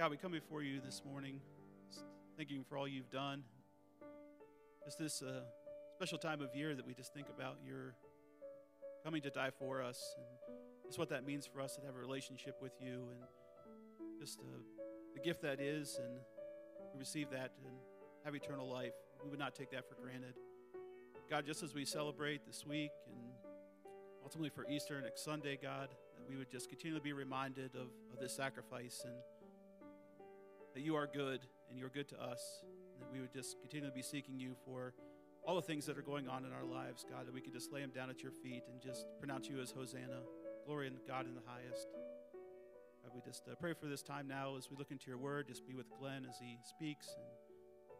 God, we come before you this morning, thanking for all you've done. Just this uh, special time of year that we just think about your coming to die for us, and just what that means for us to have a relationship with you, and just uh, the gift that is, and we receive that and have eternal life. We would not take that for granted. God, just as we celebrate this week and ultimately for Easter next Sunday, God, that we would just continually be reminded of, of this sacrifice and that you are good and you're good to us. That we would just continue to be seeking you for all the things that are going on in our lives, God, that we could just lay them down at your feet and just pronounce you as Hosanna. Glory in God in the highest. God, we just uh, pray for this time now as we look into your word. Just be with Glen as he speaks and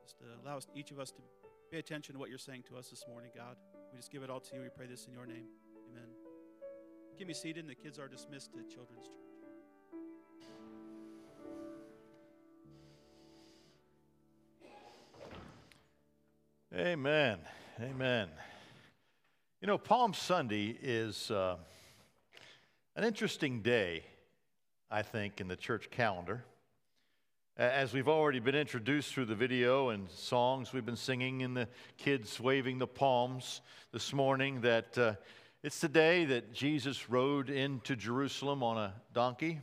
just uh, allow us, each of us to pay attention to what you're saying to us this morning, God. We just give it all to you. We pray this in your name. Amen. Keep me seated, and the kids are dismissed to Children's Church. Amen. Amen. You know, Palm Sunday is uh, an interesting day, I think, in the church calendar. As we've already been introduced through the video and songs we've been singing, and the kids waving the palms this morning, that uh, it's the day that Jesus rode into Jerusalem on a donkey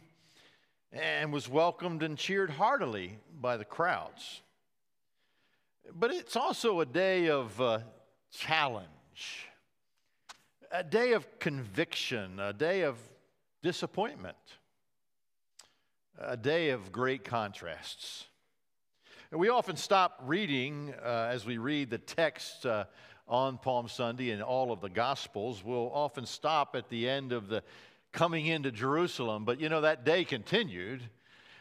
and was welcomed and cheered heartily by the crowds. But it's also a day of uh, challenge, a day of conviction, a day of disappointment, a day of great contrasts. And we often stop reading uh, as we read the text uh, on Palm Sunday and all of the Gospels. We'll often stop at the end of the coming into Jerusalem, but you know, that day continued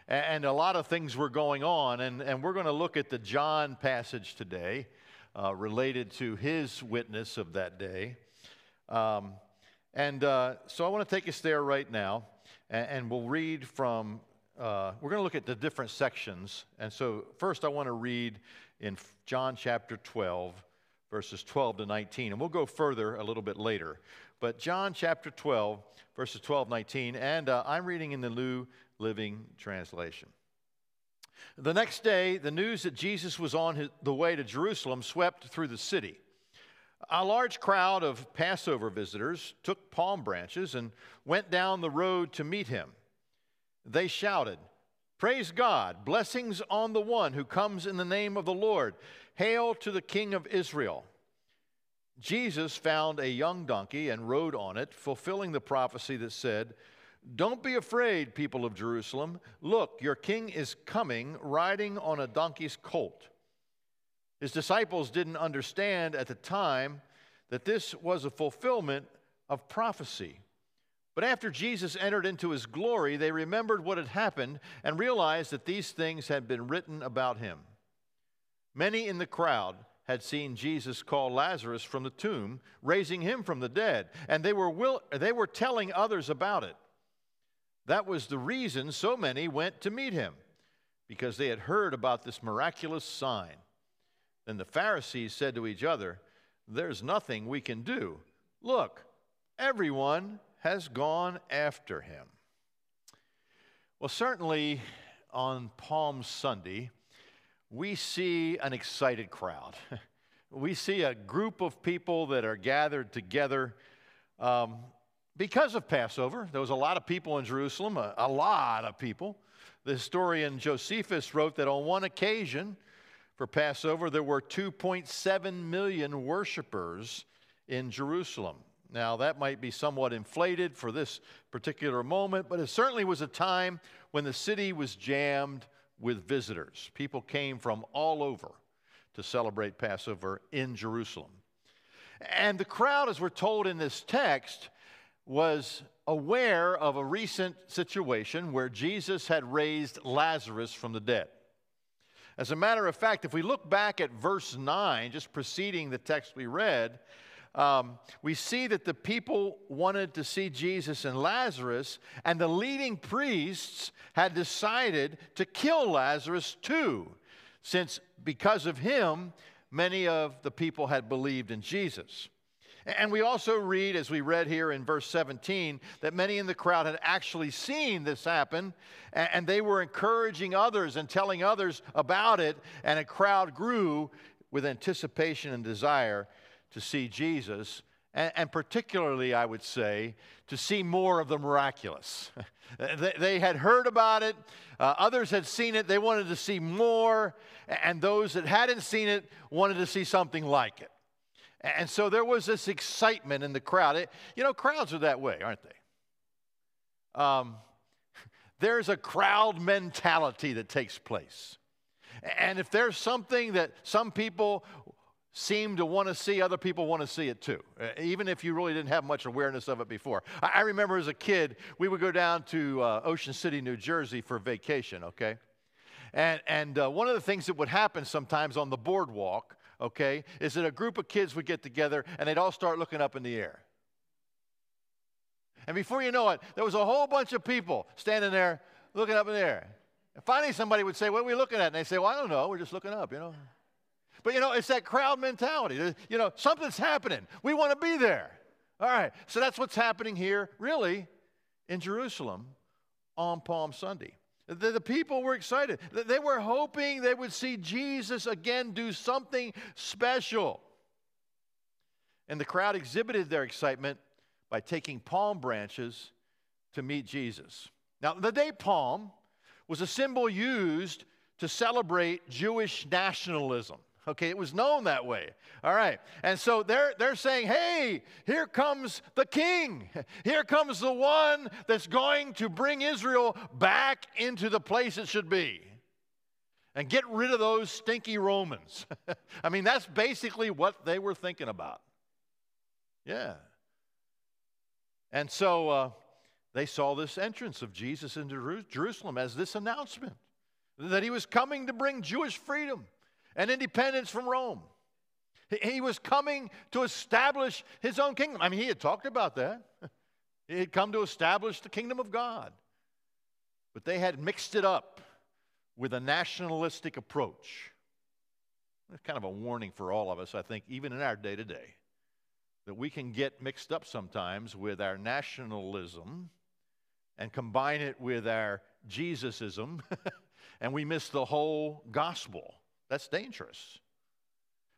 and a lot of things were going on. And, and we're going to look at the John passage today uh, related to his witness of that day. Um, and uh, so I want to take us there right now, and, and we'll read from, uh, we're going to look at the different sections. And so first I want to read in John chapter 12, verses 12 to 19. And we'll go further a little bit later. But John chapter 12, verses 12, 19, and uh, I'm reading in the New Living Translation. The next day, the news that Jesus was on his, the way to Jerusalem swept through the city. A large crowd of Passover visitors took palm branches and went down the road to meet him. They shouted, Praise God, blessings on the one who comes in the name of the Lord. Hail to the King of Israel. Jesus found a young donkey and rode on it, fulfilling the prophecy that said, don't be afraid, people of Jerusalem. Look, your king is coming riding on a donkey's colt. His disciples didn't understand at the time that this was a fulfillment of prophecy. But after Jesus entered into his glory, they remembered what had happened and realized that these things had been written about him. Many in the crowd had seen Jesus call Lazarus from the tomb, raising him from the dead, and they were, will, they were telling others about it. That was the reason so many went to meet him, because they had heard about this miraculous sign. Then the Pharisees said to each other, There's nothing we can do. Look, everyone has gone after him. Well, certainly on Palm Sunday, we see an excited crowd. we see a group of people that are gathered together. Um, because of Passover. There was a lot of people in Jerusalem, a, a, lot of people. The historian Josephus wrote that on one occasion for Passover, there were 2.7 million worshipers in Jerusalem. Now, that might be somewhat inflated for this particular moment, but it certainly was a time when the city was jammed with visitors. People came from all over to celebrate Passover in Jerusalem. And the crowd, as we're told in this text, was aware of a recent situation where Jesus had raised Lazarus from the dead. As a matter of fact, if we look back at verse 9, just preceding the text we read, um, we see that the people wanted to see Jesus and Lazarus, and the leading priests had decided to kill Lazarus too, since because of him, many of the people had believed in Jesus. And we also read, as we read here in verse 17, that many in the crowd had actually seen this happen, and they were encouraging others and telling others about it, and a crowd grew with anticipation and desire to see Jesus, and, particularly, I would say, to see more of the miraculous. they, had heard about it, uh, others had seen it, they wanted to see more, and those that hadn't seen it wanted to see something like it. And so there was this excitement in the crowd. It, you know, crowds are that way, aren't they? Um, there's a crowd mentality that takes place. And if there's something that some people seem to want to see, other people want to see it too, uh, even if you really didn't have much awareness of it before. I remember as a kid, we would go down to uh, Ocean City, New Jersey for vacation, okay? And, and uh, one of the things that would happen sometimes on the boardwalk okay, is that a group of kids would get together and they'd all start looking up in the air. And before you know it, there was a whole bunch of people standing there looking up in the air. And finally, somebody would say, What are we looking at? And they say, Well, I don't know. We're just looking up, you know. But you know, it's that crowd mentality. You know, something's happening. We want to be there. All right. So that's what's happening here, really, in Jerusalem on Palm Sunday. The, the, people were excited. They were hoping they would see Jesus again do something special. And the crowd exhibited their excitement by taking palm branches to meet Jesus. Now, the day palm was a symbol used to celebrate Jewish nationalism. Okay, it was known that way. All right. And so they're, they're saying, hey, here comes the king. Here comes the one that's going to bring Israel back into the place it should be and get rid of those stinky Romans. I mean, that's basically what they were thinking about. Yeah. And so uh, they saw this entrance of Jesus into Jerusalem as this announcement that he was coming to bring Jewish freedom and independence from Rome. He was coming to establish his own kingdom. I mean, he had talked about that. He had come to establish the kingdom of God. But they had mixed it up with a nationalistic approach. It's kind of a warning for all of us, I think, even in our day to day, that we can get mixed up sometimes with our nationalism and combine it with our Jesusism, and we miss the whole gospel. That's dangerous.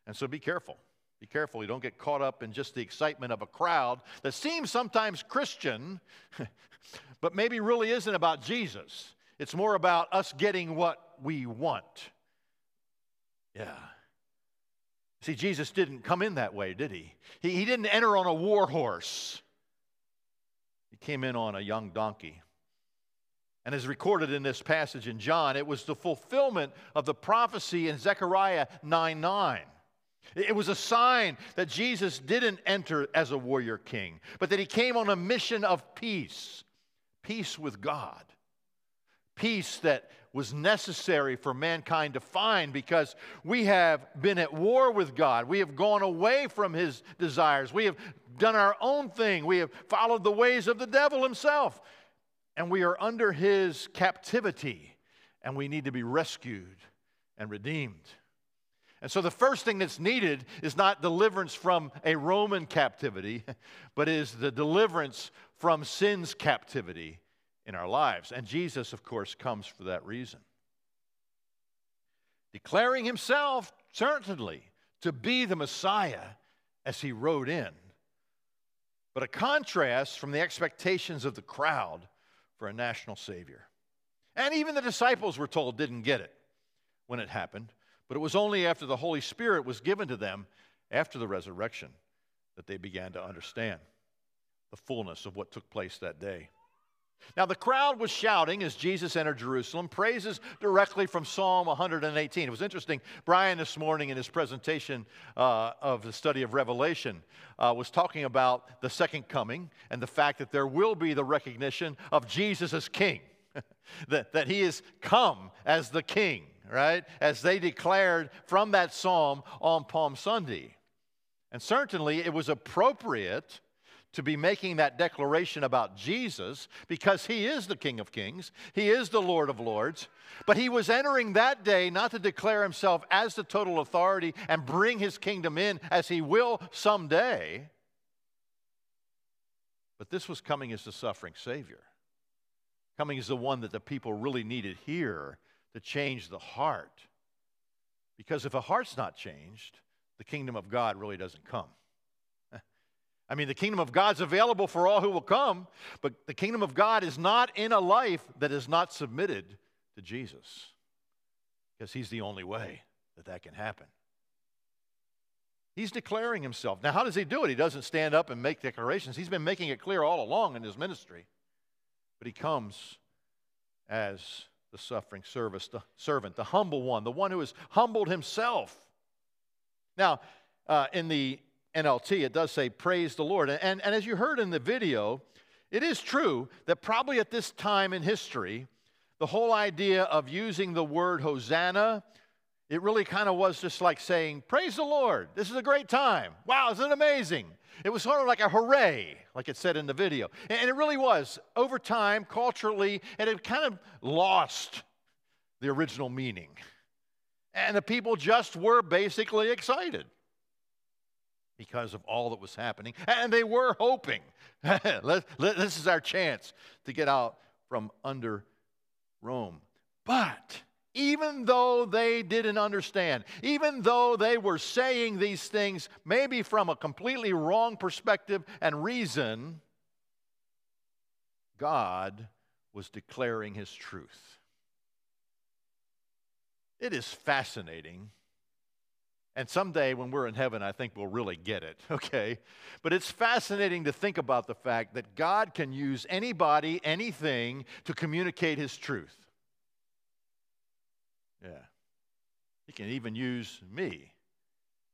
And so be careful. Be careful. You don't get caught up in just the excitement of a crowd that seems sometimes Christian, but maybe really isn't about Jesus. It's more about us getting what we want. Yeah. See, Jesus didn't come in that way, did he? He, he didn't enter on a war horse, he came in on a young donkey and is recorded in this passage in John, it was the fulfillment of the prophecy in Zechariah 9 9. It was a sign that Jesus didn't enter as a warrior king, but that he came on a mission of peace peace with God, peace that was necessary for mankind to find because we have been at war with God. We have gone away from his desires. We have done our own thing. We have followed the ways of the devil himself and we are under his captivity, and we need to be rescued and redeemed. And so the first thing that's needed is not deliverance from a Roman captivity, but is the deliverance from sin's captivity in our lives. And Jesus, of course, comes for that reason. Declaring himself, certainly, to be the Messiah as he rode in. But a contrast from the expectations of the crowd for a national Savior. And even the disciples were told didn't get it when it happened, but it was only after the Holy Spirit was given to them after the resurrection that they began to understand the fullness of what took place that day. Now, the crowd was shouting as Jesus entered Jerusalem, praises directly from Psalm 118. It was interesting. Brian, this morning in his presentation uh, of the study of Revelation, uh, was talking about the second coming and the fact that there will be the recognition of Jesus as king, that, that he is come as the king, right? As they declared from that psalm on Palm Sunday. And certainly it was appropriate to be making that declaration about Jesus because he is the King of Kings, he is the Lord of Lords. But he was entering that day not to declare himself as the total authority and bring his kingdom in as he will someday, But this was coming as the suffering Savior, coming as the one that the people really needed here to change the heart. Because if a heart's not changed, the kingdom of God really doesn't come. I mean, the kingdom of God's available for all who will come, but the kingdom of God is not in a life that is not submitted to Jesus because he's the only way that that can happen. He's declaring himself. Now, how does he do it? He doesn't stand up and make declarations. He's been making it clear all along in his ministry. But he comes as the suffering service, the servant, the humble one, the one who has humbled himself. Now, uh, in the NLT, it does say, Praise the Lord. And, and as you heard in the video, it is true that probably at this time in history, the whole idea of using the word Hosanna, it really kind of was just like saying, Praise the Lord. This is a great time. Wow, isn't it amazing? It was sort of like a hooray, like it said in the video. And it really was. Over time, culturally, it had kind of lost the original meaning. And the people just were basically excited because of all that was happening. And they were hoping this is our chance to get out from under Rome. But even though they didn't understand, even though they were saying these things maybe from a completely wrong perspective and reason, God was declaring his truth. It is fascinating and someday when we're in heaven, I think we'll really get it, okay? But it's fascinating to think about the fact that God can use anybody, anything to communicate his truth. Yeah. He can even use me.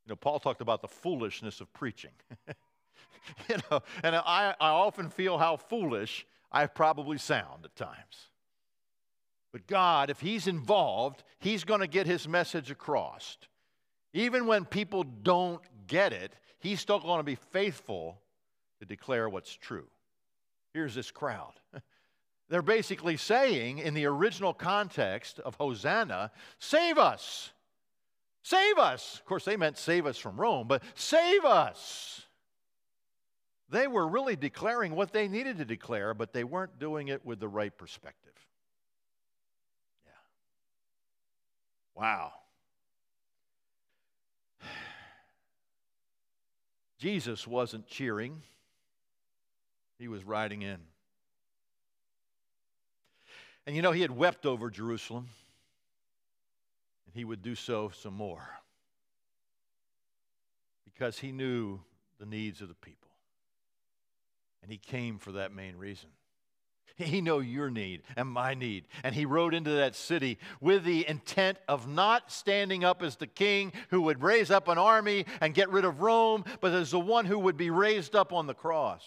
You know, Paul talked about the foolishness of preaching. you know, and I, I often feel how foolish I probably sound at times. But God, if He's involved, He's going to get His message across. Even when people don't get it, he's still going to be faithful to declare what's true. Here's this crowd. They're basically saying, in the original context of Hosanna, save us. Save us. Of course, they meant save us from Rome, but save us. They were really declaring what they needed to declare, but they weren't doing it with the right perspective. Yeah. Wow. Jesus wasn't cheering, he was riding in. And you know, he had wept over Jerusalem, and he would do so some more because he knew the needs of the people. And he came for that main reason. He knew your need and my need. And he rode into that city with the intent of not standing up as the king who would raise up an army and get rid of Rome, but as the one who would be raised up on the cross.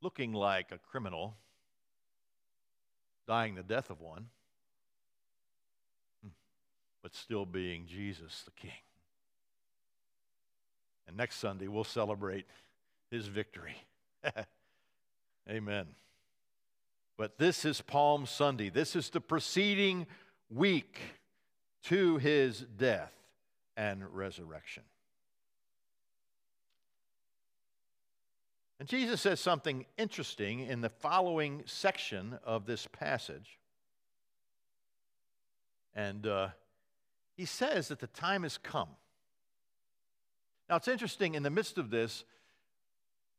Looking like a criminal, dying the death of one, hmm, but still being Jesus the King. And next Sunday, we'll celebrate his victory. Amen. But this is Palm Sunday. This is the preceding week to his death and resurrection. And Jesus says something interesting in the following section of this passage. And uh, he says that the time has come. Now, it's interesting, in the midst of this,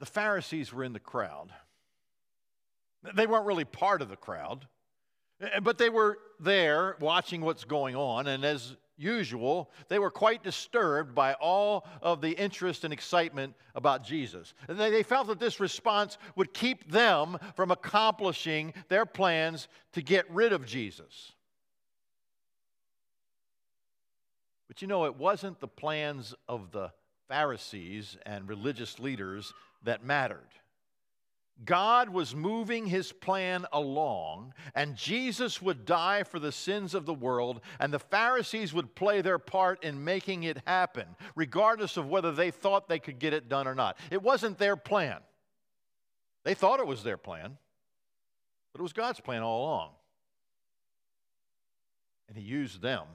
the Pharisees were in the crowd. They weren't really part of the crowd, eh, but they were there watching what's going on. And as usual, they were quite disturbed by all of the interest and excitement about Jesus. And they felt that this response would keep them from accomplishing their plans to get rid of Jesus. But you know, it wasn't the plans of the Pharisees and religious leaders that mattered. God was moving his plan along, and Jesus would die for the sins of the world, and the Pharisees would play their part in making it happen, regardless of whether they thought they could get it done or not. It wasn't their plan. They thought it was their plan, but it was God's plan all along. And he used them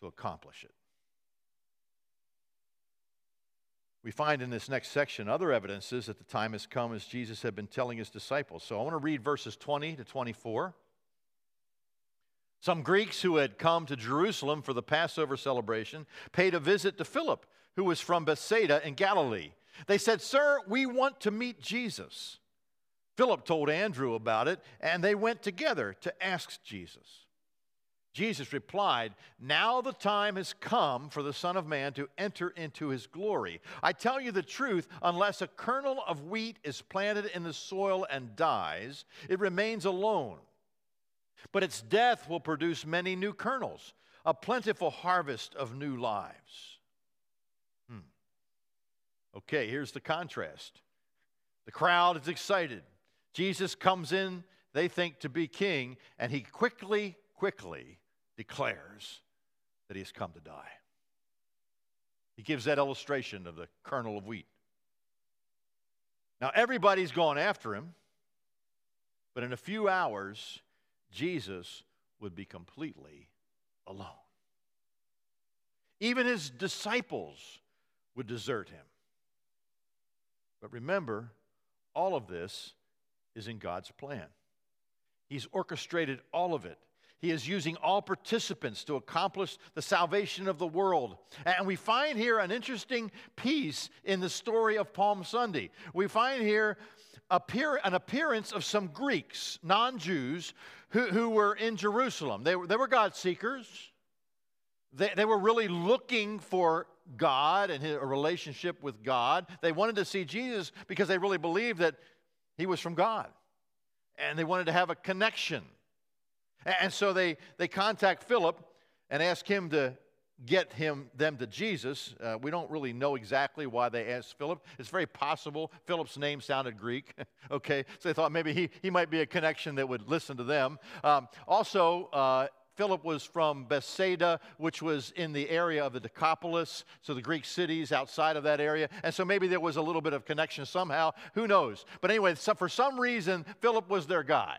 to accomplish it. We find in this next section other evidences that the time has come as Jesus had been telling his disciples. So I want to read verses 20 to 24. Some Greeks who had come to Jerusalem for the Passover celebration paid a visit to Philip, who was from Bethsaida in Galilee. They said, Sir, we want to meet Jesus. Philip told Andrew about it, and they went together to ask Jesus. Jesus replied, Now the time has come for the Son of Man to enter into his glory. I tell you the truth, unless a kernel of wheat is planted in the soil and dies, it remains alone. But its death will produce many new kernels, a plentiful harvest of new lives. Hmm. Okay, here's the contrast. The crowd is excited. Jesus comes in, they think to be king, and he quickly, quickly declares that he has come to die. He gives that illustration of the kernel of wheat. Now, everybody's gone after him, but in a few hours, Jesus would be completely alone. Even his disciples would desert him. But remember, all of this is in God's plan. He's orchestrated all of it he is using all participants to accomplish the salvation of the world. And we find here an interesting piece in the story of Palm Sunday. We find here appear, an appearance of some Greeks, non Jews, who, who were in Jerusalem. They were, they were God seekers, they, they were really looking for God and a relationship with God. They wanted to see Jesus because they really believed that he was from God. And they wanted to have a connection. And so they, they contact Philip and ask him to get him them to Jesus. Uh, we don't really know exactly why they asked Philip. It's very possible Philip's name sounded Greek. okay, so they thought maybe he, he might be a connection that would listen to them. Um, also, uh, Philip was from Bethsaida, which was in the area of the Decapolis, so the Greek cities outside of that area. And so maybe there was a little bit of connection somehow. Who knows? But anyway, so for some reason, Philip was their guy.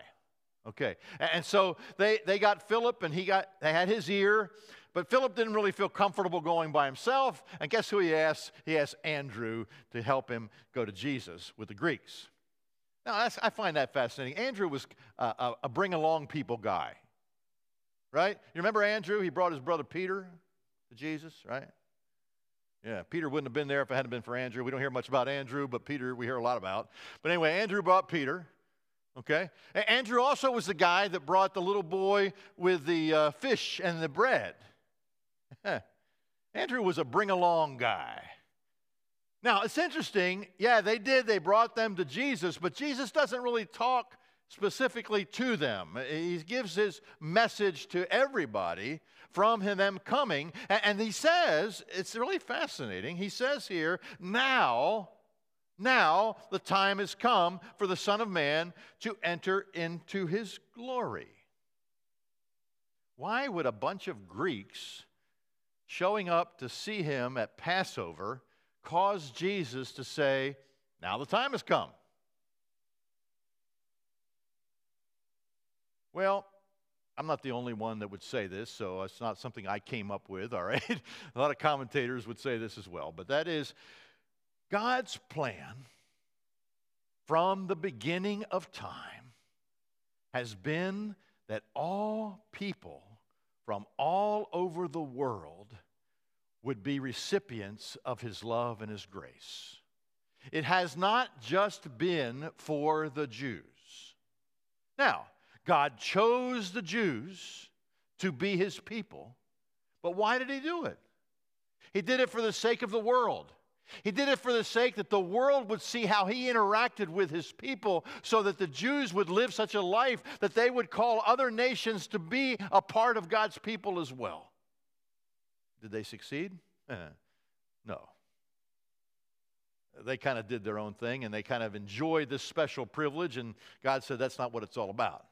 Okay. And so they, they got Philip and he got they had his ear, but Philip didn't really feel comfortable going by himself. And guess who he asked? He asked Andrew to help him go to Jesus with the Greeks. Now, I find that fascinating. Andrew was uh, a, a bring along people guy, right? You remember Andrew? He brought his brother Peter to Jesus, right? Yeah, Peter wouldn't have been there if it hadn't been for Andrew. We don't hear much about Andrew, but Peter we hear a lot about. But anyway, Andrew brought Peter. Okay? Andrew also was the guy that brought the little boy with the uh, fish and the bread. Andrew was a bring along guy. Now, it's interesting. Yeah, they did. They brought them to Jesus, but Jesus doesn't really talk specifically to them. He gives his message to everybody from them coming. And he says, it's really fascinating. He says here, now now the time has come for the Son of Man to enter into his glory. Why would a bunch of Greeks showing up to see him at Passover cause Jesus to say, Now the time has come? Well, I'm not the only one that would say this, so it's not something I came up with, all right? a lot of commentators would say this as well, but that is God's plan from the beginning of time has been that all people from all over the world would be recipients of his love and his grace. It has not just been for the Jews. Now, God chose the Jews to be his people, but why did he do it? He did it for the sake of the world. He did it for the sake that the world would see how he interacted with his people so that the Jews would live such a life that they would call other nations to be a part of God's people as well. Did they succeed? Eh, no. They kind of did their own thing and they kind of enjoyed this special privilege, and God said that's not what it's all about.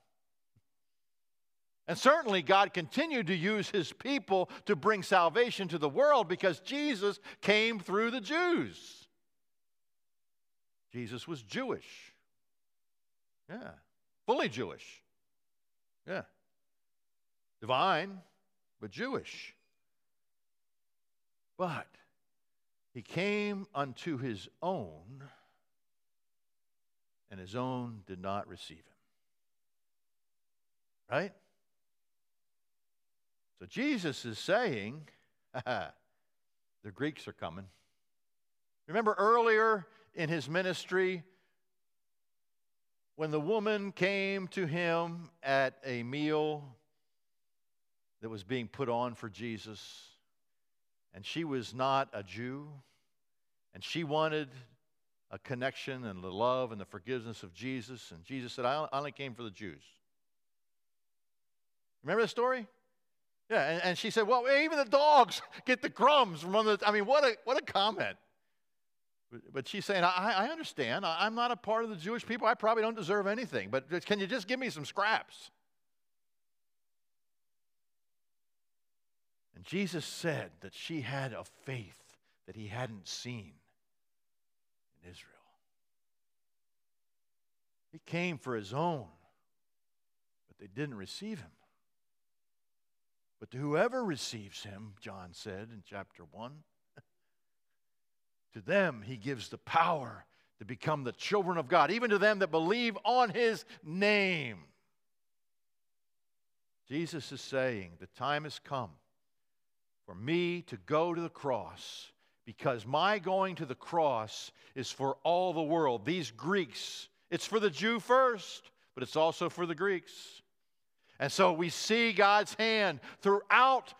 And certainly, God continued to use his people to bring salvation to the world because Jesus came through the Jews. Jesus was Jewish. Yeah. Fully Jewish. Yeah. Divine, but Jewish. But He came unto his own, and his own did not receive him. Right? So Jesus is saying, the Greeks are coming. Remember earlier in his ministry, when the woman came to him at a meal that was being put on for Jesus, and she was not a Jew, and she wanted a connection and the love and the forgiveness of Jesus, and Jesus said, I only came for the Jews. Remember the story? Yeah, and, and she said, Well, even the dogs get the crumbs from under the. I mean, what a, what a comment. But she's saying, I, I understand. I, I'm not a part of the Jewish people. I probably don't deserve anything. But can you just give me some scraps? And Jesus said that she had a faith that he hadn't seen in Israel. He came for his own, but they didn't receive him. But to whoever receives him, John said in chapter 1, to them he gives the power to become the children of God, even to them that believe on his name. Jesus is saying, The time has come for me to go to the cross because my going to the cross is for all the world. These Greeks, it's for the Jew first, but it's also for the Greeks. And so we see God's hand throughout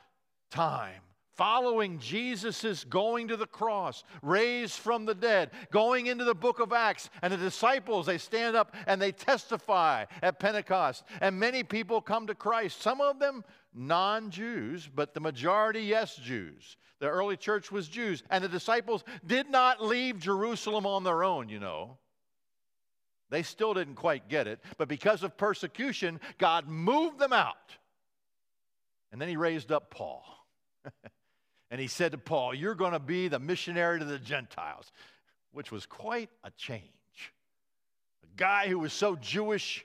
time following Jesus' going to the cross, raised from the dead, going into the book of Acts, and the disciples, they stand up and they testify at Pentecost. And many people come to Christ. Some of them non Jews, but the majority, yes, Jews. The early church was Jews. And the disciples did not leave Jerusalem on their own, you know. They still didn't quite get it, but because of persecution, God moved them out. And then he raised up Paul. And he said to Paul, You're going to be the missionary to the Gentiles, which was quite a change. A guy who was so Jewish,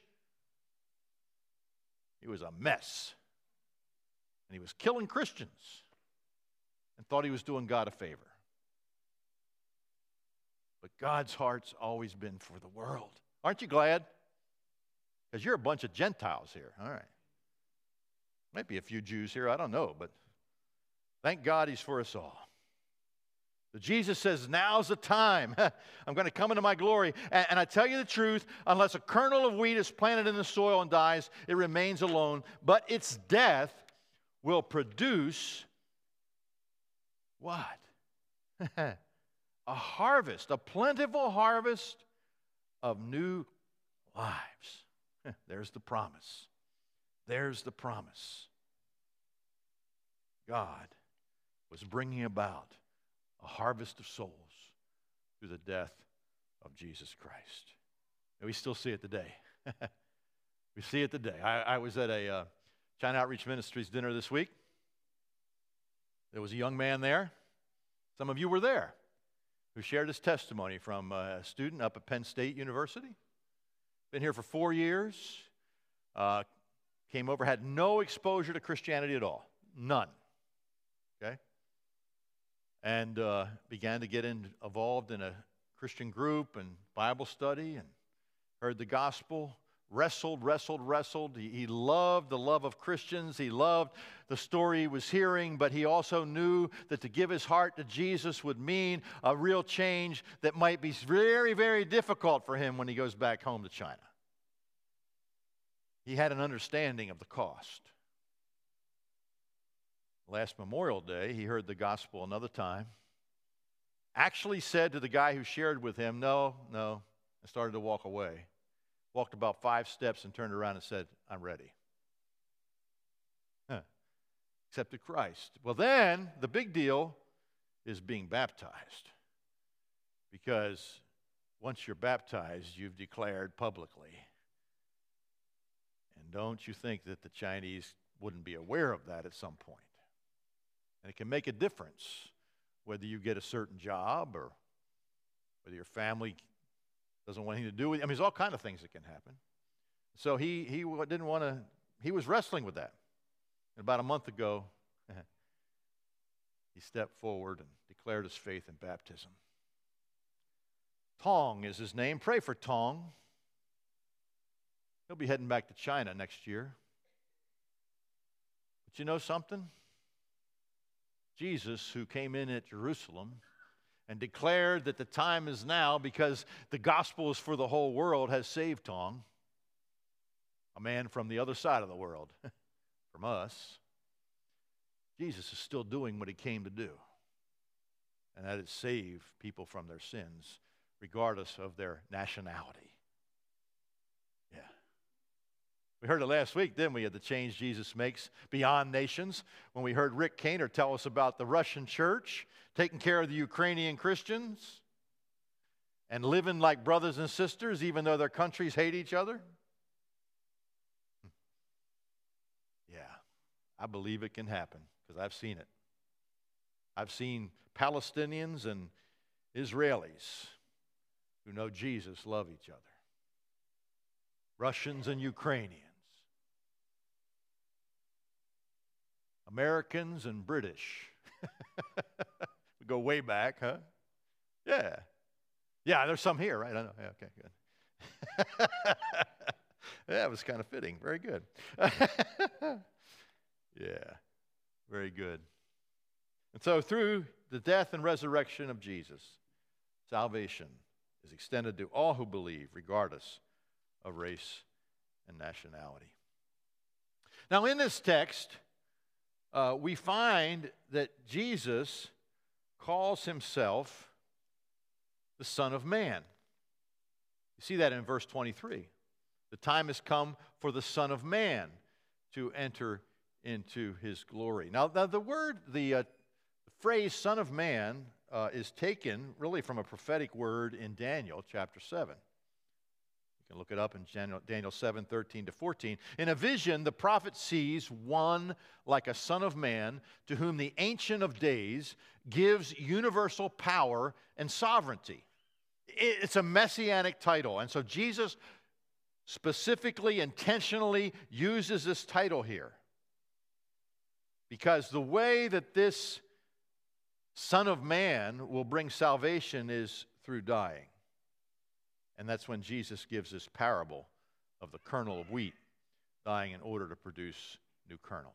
he was a mess. And he was killing Christians and thought he was doing God a favor. But God's heart's always been for the world. Aren't you glad? Because you're a bunch of Gentiles here. All right. Might be a few Jews here, I don't know, but Thank God he's for us all. So Jesus says, Now's the time. I'm going to come into my glory. And, and, I tell you the truth, unless a kernel of wheat is planted in the soil and dies, it remains alone. But its death will produce what? a harvest, a plentiful harvest of new lives. There's the promise. There's the promise. God was bringing about a harvest of souls through the death of Jesus Christ. And we still see it today. we see it today. I, I was at a uh, China Outreach Ministries dinner this week. There was a young man there. Some of you were there who shared his testimony from a student up at Penn State University. Been here for four years. Uh, came over, had no exposure to Christianity at all. None. Okay? and uh, began to get in, involved in a Christian group and Bible study and heard the gospel. Wrestled, wrestled, wrestled. He, he loved the love of Christians. He loved the story he was hearing, but he also knew that to give his heart to Jesus would mean a real change that might be very, very difficult for him when he goes back home to China. He had an understanding of the cost. Last Memorial Day, he heard the gospel another time. Actually said to the guy who shared with him, No, no, and started to walk away. Walked about five steps and turned around and said, I'm ready. Huh. Accepted Christ. Well, then the big deal is being baptized. Because once you're baptized, you've declared publicly. And don't you think that the Chinese wouldn't be aware of that at some point? And it can make a difference whether you get a certain job or whether your family doesn't want anything to do with it. I mean, there's all kind of things that can happen. So he, he didn't want to, he was wrestling with that. And about a month ago, he stepped forward and declared his faith in baptism. Tong is his name. Pray for Tong. He'll be heading back to China next year. But you know something? Jesus, who came in at Jerusalem and declared that the time is now because the gospel is for the whole world, has saved Tong, a man from the other side of the world, from us. Jesus is still doing what he came to do, and that is save people from their sins, regardless of their nationality. Yeah. We heard it last week, didn't we, of the change Jesus makes beyond nations when we heard Rick Kainer tell us about the Russian church taking care of the Ukrainian Christians and living like brothers and sisters, even though their countries hate each other? Yeah, I believe it can happen because I've seen it. I've seen Palestinians and Israelis who know Jesus love each other, Russians and Ukrainians, Americans and British. we go way back, huh? Yeah. Yeah, there's some here, right? I know. Yeah, okay, good. that was kind of fitting. Very good. yeah. Very good. And so, through the death and resurrection of Jesus, salvation is extended to all who believe, regardless of race and nationality. Now, in this text, uh, we find that Jesus calls himself the Son of Man. You see that in verse 23. The time has come for the Son of Man to enter into his glory. Now, now the word, the, uh, the phrase Son of Man uh, is taken really from a prophetic word in Daniel chapter 7. Can look it up in Daniel 7 13 to 14. In a vision, the prophet sees one like a Son of Man to whom the Ancient of Days gives universal power and sovereignty. It's a messianic title. And so Jesus specifically, intentionally uses this title here. Because the way that this Son of Man will bring salvation is through dying. And that's when Jesus gives this parable of the kernel of wheat dying in order to produce new kernels.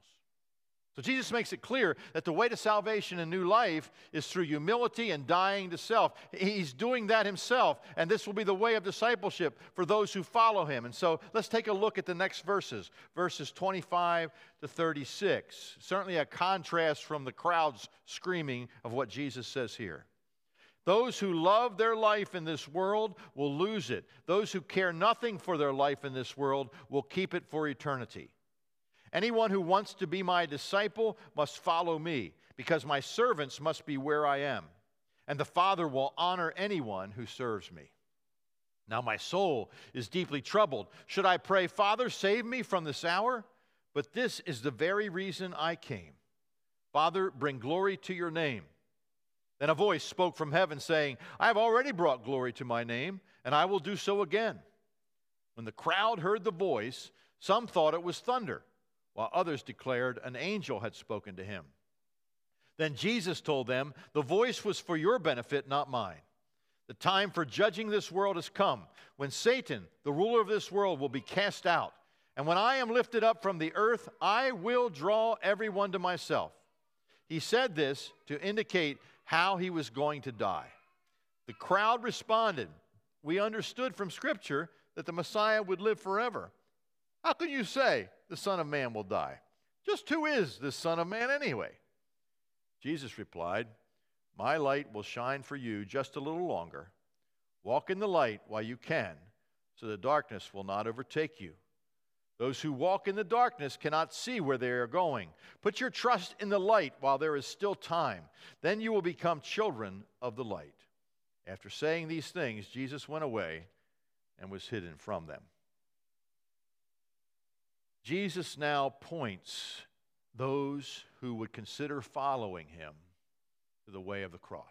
So Jesus makes it clear that the way to salvation and new life is through humility and dying to self. He's doing that himself, and this will be the way of discipleship for those who follow him. And so let's take a look at the next verses, verses 25 to 36. Certainly a contrast from the crowd's screaming of what Jesus says here. Those who love their life in this world will lose it. Those who care nothing for their life in this world will keep it for eternity. Anyone who wants to be my disciple must follow me, because my servants must be where I am, and the Father will honor anyone who serves me. Now my soul is deeply troubled. Should I pray, Father, save me from this hour? But this is the very reason I came. Father, bring glory to your name. Then a voice spoke from heaven, saying, I have already brought glory to my name, and I will do so again. When the crowd heard the voice, some thought it was thunder while others declared an angel had spoken to him. Then Jesus told them, The voice was for your benefit, not mine. The time for judging this world has come, when Satan, the ruler of this world, will be cast out. And when I am lifted up from the earth, I will draw everyone to myself. He said this to indicate how he was going to die. The crowd responded, We understood from Scripture that the Messiah would live forever. How can you say the Son of Man will die? Just who is this Son of Man anyway? Jesus replied, My light will shine for you just a little longer. Walk in the light while you can, so the darkness will not overtake you. Those who walk in the darkness cannot see where they are going. Put your trust in the light while there is still time. Then you will become children of the light. After saying these things, Jesus went away and was hidden from them. Jesus now points those who would consider following him to the way of the cross.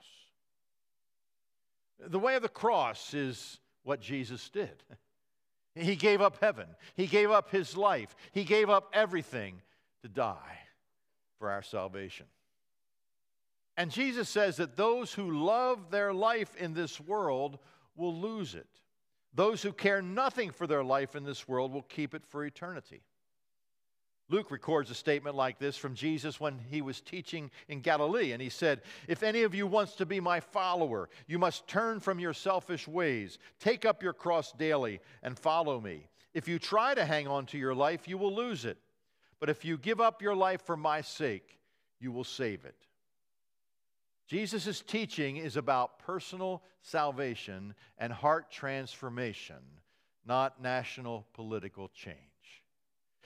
The way of the cross is what Jesus did. He gave up heaven, He gave up His life, He gave up everything to die for our salvation. And Jesus says that those who love their life in this world will lose it. Those who care nothing for their life in this world will keep it for eternity. Luke records a statement like this from Jesus when he was teaching in Galilee. And he said, If any of you wants to be my follower, you must turn from your selfish ways, take up your cross daily, and follow me. If you try to hang on to your life, you will lose it. But if you give up your life for my sake, you will save it. Jesus' teaching is about personal salvation and heart transformation, not national political change.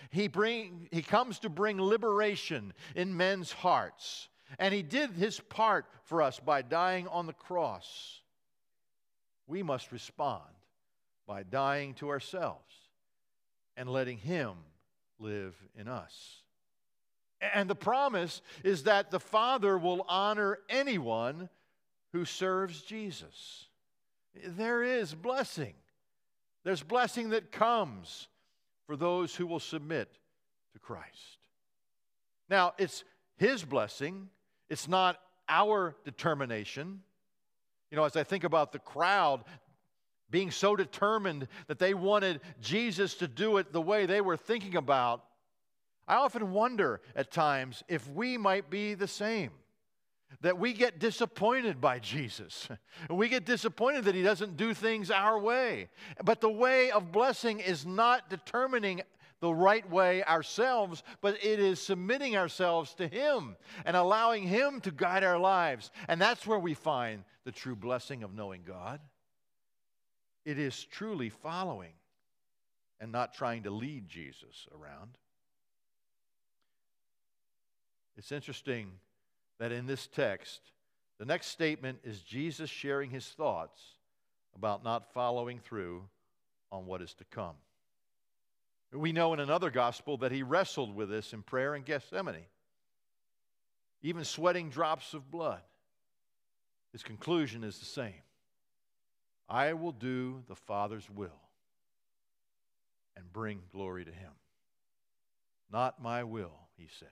He, bring, he comes to bring liberation in men's hearts. And he did his part for us by dying on the cross. We must respond by dying to ourselves and letting him live in us. And the promise is that the Father will honor anyone who serves Jesus. There is blessing. There's blessing that comes for those who will submit to Christ. Now, it's His blessing, it's not our determination. You know, as I think about the crowd being so determined that they wanted Jesus to do it the way they were thinking about, I often wonder at times if we might be the same. That we get disappointed by Jesus. We get disappointed that He doesn't do things our way. But the way of blessing is not determining the right way ourselves, but it is submitting ourselves to Him and allowing Him to guide our lives. And that's where we find the true blessing of knowing God. It is truly following and not trying to lead Jesus around. It's interesting that in this text, the next statement is Jesus sharing his thoughts about not following through on what is to come. We know in another gospel that he wrestled with this in prayer in Gethsemane, even sweating drops of blood. His conclusion is the same I will do the Father's will and bring glory to him. Not my will, he says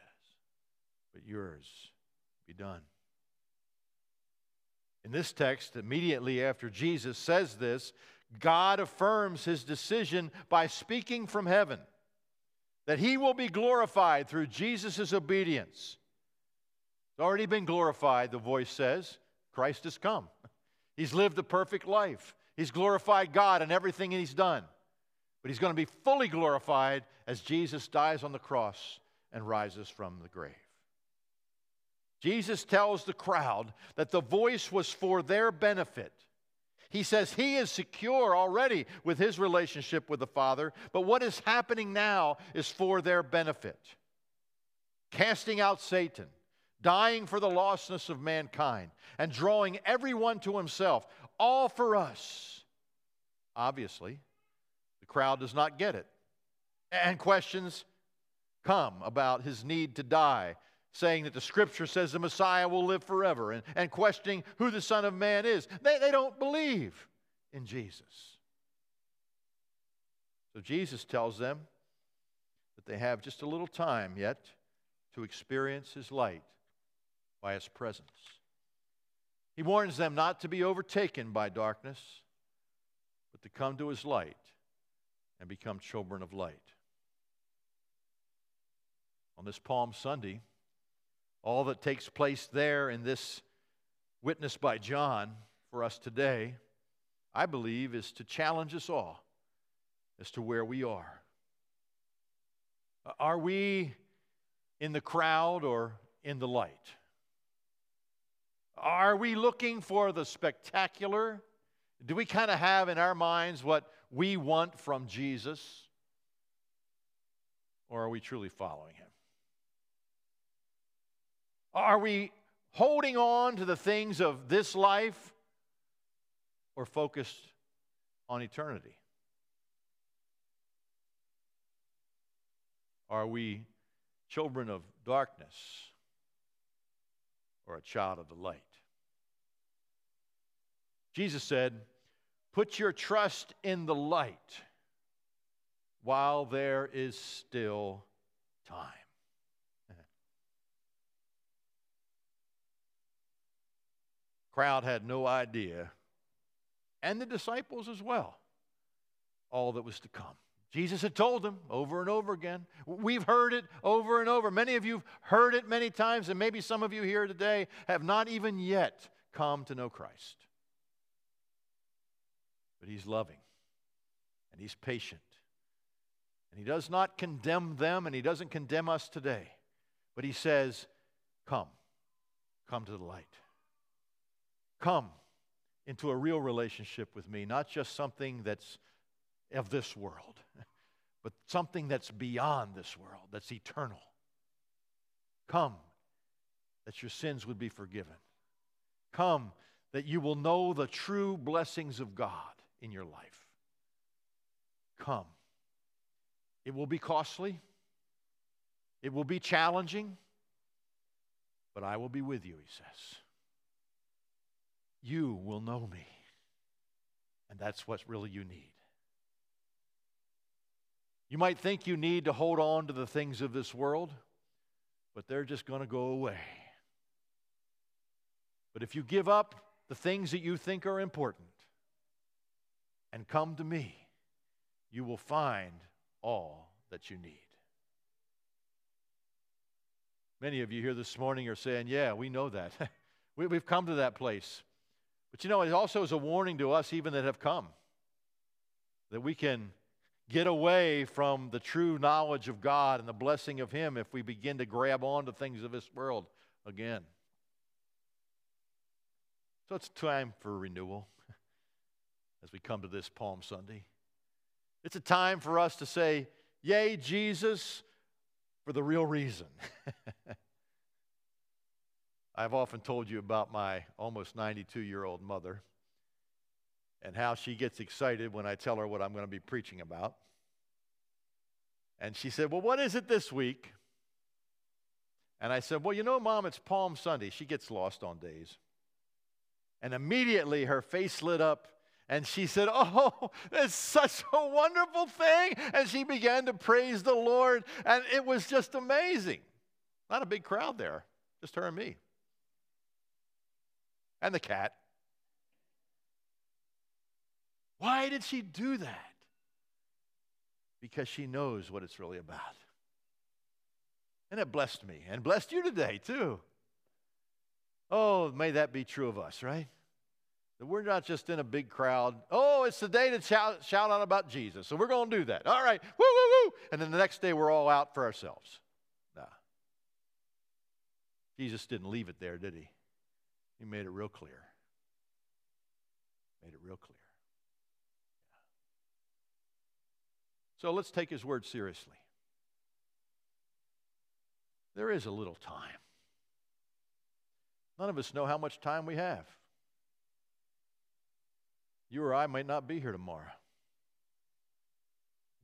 but yours be done. In this text, immediately after Jesus says this, God affirms his decision by speaking from heaven that he will be glorified through Jesus' obedience. It's already been glorified, the voice says. Christ has come. He's lived a perfect life. He's glorified God in everything he's done. But he's going to be fully glorified as Jesus dies on the cross and rises from the grave. Jesus tells the crowd that the voice was for their benefit. He says he is secure already with his relationship with the Father, but what is happening now is for their benefit. Casting out Satan, dying for the lostness of mankind, and drawing everyone to himself, all for us. Obviously, the crowd does not get it. And questions come about his need to die saying that the scripture says the Messiah will live forever and, and questioning who the Son of Man is. They, they don't believe in Jesus. So Jesus tells them that they have just a little time yet to experience his light by his presence. He warns them not to be overtaken by darkness, but to come to his light and become children of light. On this Palm Sunday, all that takes place there in this witness by John for us today, I believe, is to challenge us all as to where we are. Uh, are we in the crowd or in the light? Are we looking for the spectacular? Do we kind of have in our minds what we want from Jesus? Or are we truly following him? Are we holding on to the things of this life or focused on eternity? Are we children of darkness or a child of the light? Jesus said, Put your trust in the light while there is still time. Crowd had no idea, and the disciples as well, all that was to come. Jesus had told them over and over again. We've heard it over and over. Many of you have heard it many times, and maybe some of you here today have not even yet come to know Christ. But He's loving, and He's patient, and He does not condemn them, and He doesn't condemn us today. But He says, Come, come to the light. Come into a real relationship with me, not just something that's of this world, but something that's beyond this world, that's eternal. Come that your sins would be forgiven. Come that you will know the true blessings of God in your life. Come. It will be costly, it will be challenging, but I will be with you, he says. You will know me. And that's what really you need. You might think you need to hold on to the things of this world, but they're just going to go away. But if you give up the things that you think are important and come to me, you will find all that you need. Many of you here this morning are saying, Yeah, we know that. we, have come to that place. But you know, it also is a warning to us, even that have come, that we can get away from the true knowledge of God and the blessing of Him if we begin to grab on to things of this world again. So it's time for renewal as we come to this Palm Sunday. It's a time for us to say, Yay, Jesus, for the real reason. I've often told you about my almost 92 year old mother and how she gets excited when I tell her what I'm going to be preaching about. And she said, Well, what is it this week? And I said, Well, you know, Mom, it's Palm Sunday. She gets lost on days. And immediately her face lit up and she said, Oh, that's such a wonderful thing. And she began to praise the Lord. And it was just amazing. Not a big crowd there, just her and me. And the cat. Why did she do that? Because she knows what it's really about. And it blessed me and blessed you today, too. Oh, may that be true of us, right? That we're not just in a big crowd. Oh, it's the day to shout, shout out about Jesus. So we're going to do that. All right. Woo, woo, woo. And then the next day we're all out for ourselves. Nah. Jesus didn't leave it there, did he? He made it real clear. Made it real clear. So let's take his word seriously. There is a little time. None of us know how much time we have. You or I might not be here tomorrow.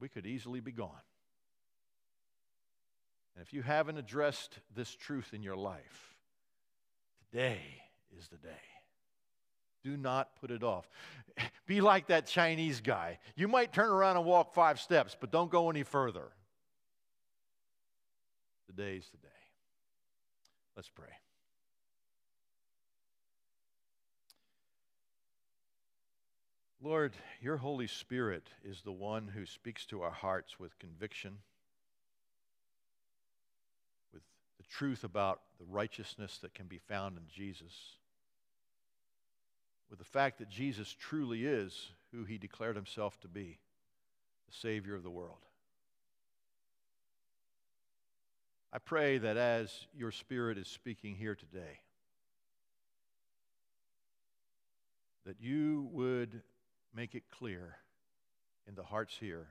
We could easily be gone. And if you haven't addressed this truth in your life, today is the day. Do not put it off. Be like that Chinese guy. You might turn around and walk five steps, but don't go any further. Today's the day. Let's pray. Lord, your Holy Spirit is the one who speaks to our hearts with conviction, with the truth about the righteousness that can be found in Jesus with the fact that Jesus truly is who he declared himself to be the Savior of the world. I pray that as your Spirit is speaking here today, that you would make it clear in the hearts here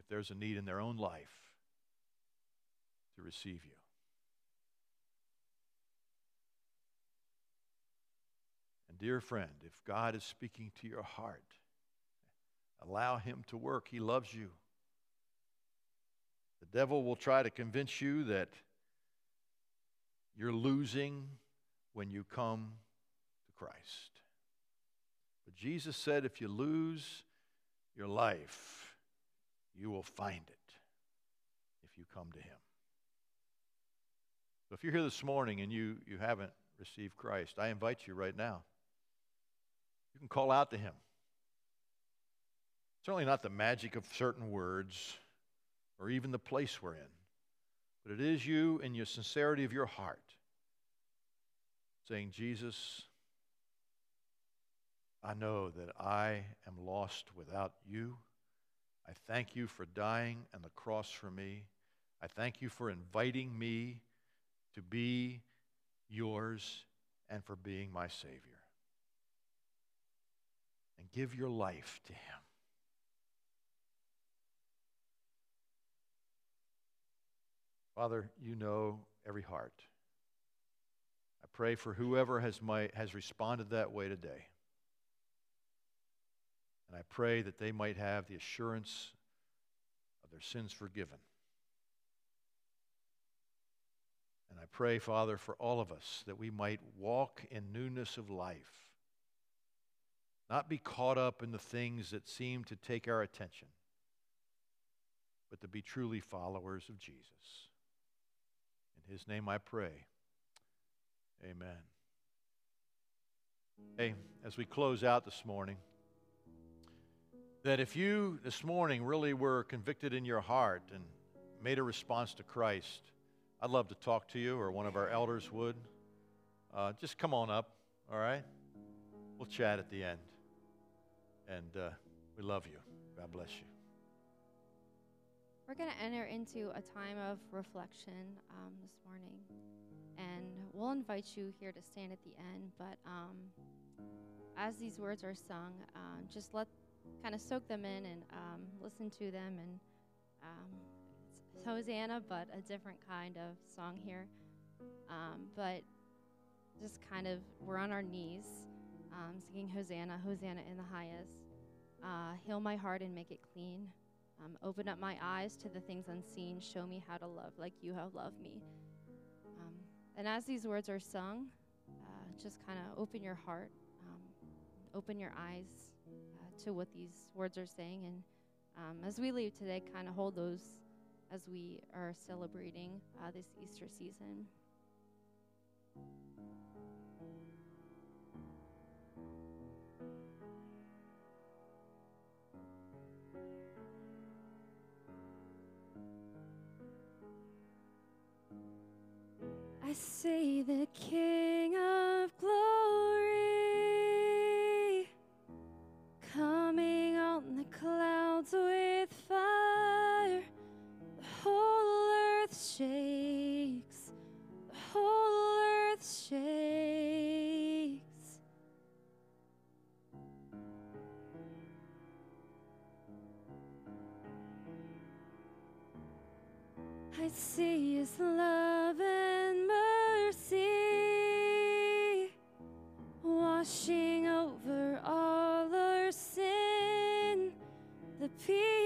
if there's a need in their own life to receive you. Dear friend, if God is speaking to your heart, allow Him to work. He loves you. The devil will try to convince you that you're losing when you come to Christ. But Jesus said, if you lose your life, you will find it if you come to Him. So if you're here this morning and you, you haven't received Christ, I invite you right now. You can call out to Him. Certainly not the magic of certain words or even the place we're in, but it is you in your sincerity of your heart saying, Jesus, I know that I am lost without you. I thank you for dying on the cross for me. I thank you for inviting me to be yours and for being my Savior. And give your life to Him. Father, you know every heart. I pray for whoever has, my, has responded that way today. And I pray that they might have the assurance of their sins forgiven. And I pray, Father, for all of us that we might walk in newness of life, not be caught up in the things that seem to take our attention, but to be truly followers of Jesus. In his name I pray. Amen. Hey, as we close out this morning, that if you this morning really were convicted in your heart and made a response to Christ, I'd love to talk to you, or one of our elders would. Uh, just come on up, all right? We'll chat at the end. And uh, we love you. God bless you. We're going to enter into a time of reflection um, this morning. And we'll invite you here to stand at the end. But um, as these words are sung, uh, just let kind of soak them in and um, listen to them. And um, it's Hosanna, but a different kind of song here. Um, but just kind of, we're on our knees um, singing Hosanna, Hosanna in the highest. Uh, heal my heart and make it clean. Um, open up my eyes to the things unseen. Show me how to love like you have loved me. Um, and as these words are sung, uh, just kind of open your heart, um, open your eyes to what these words are saying. And um, as we leave today, kind of hold those as we are celebrating uh, this Easter season. I see the King of glory. coming on the clouds with fire. The whole earth shakes, the whole earth shakes. I see his love and mercy washing over all our sin. The people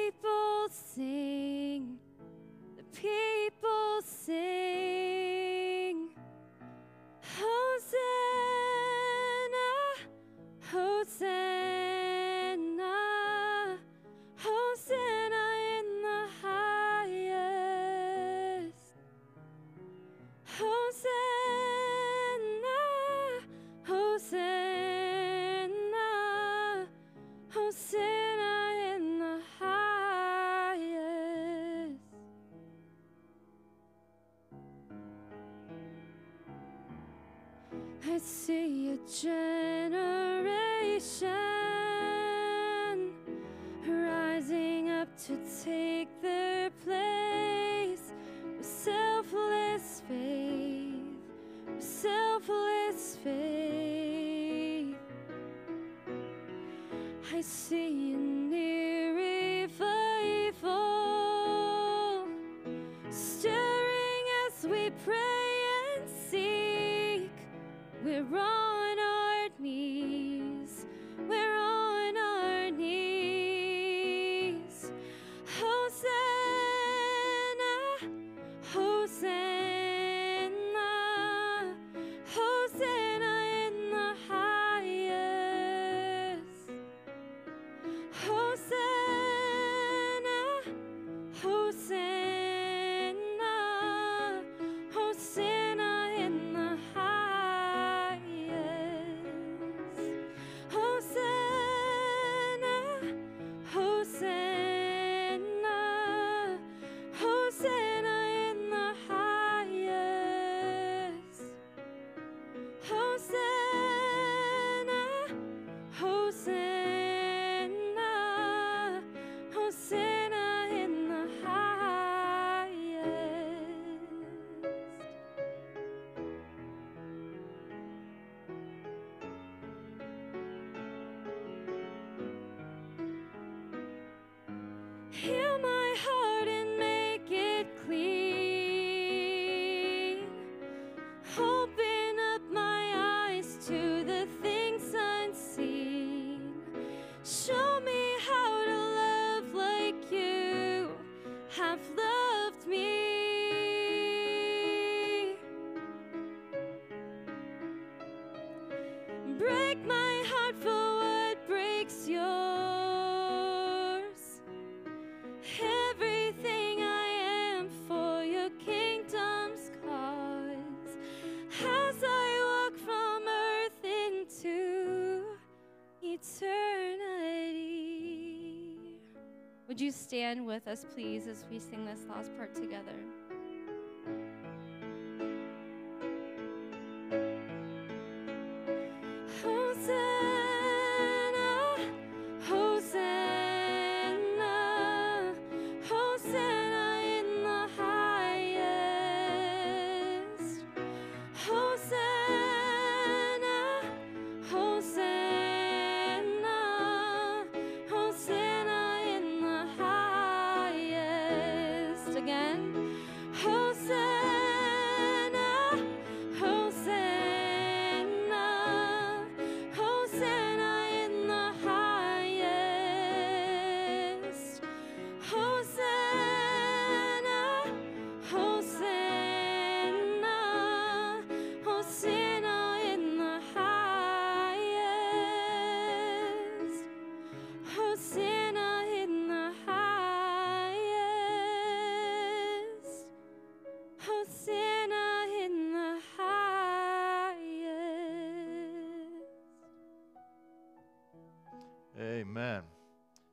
Would you stand with us, please, as we sing this last part together?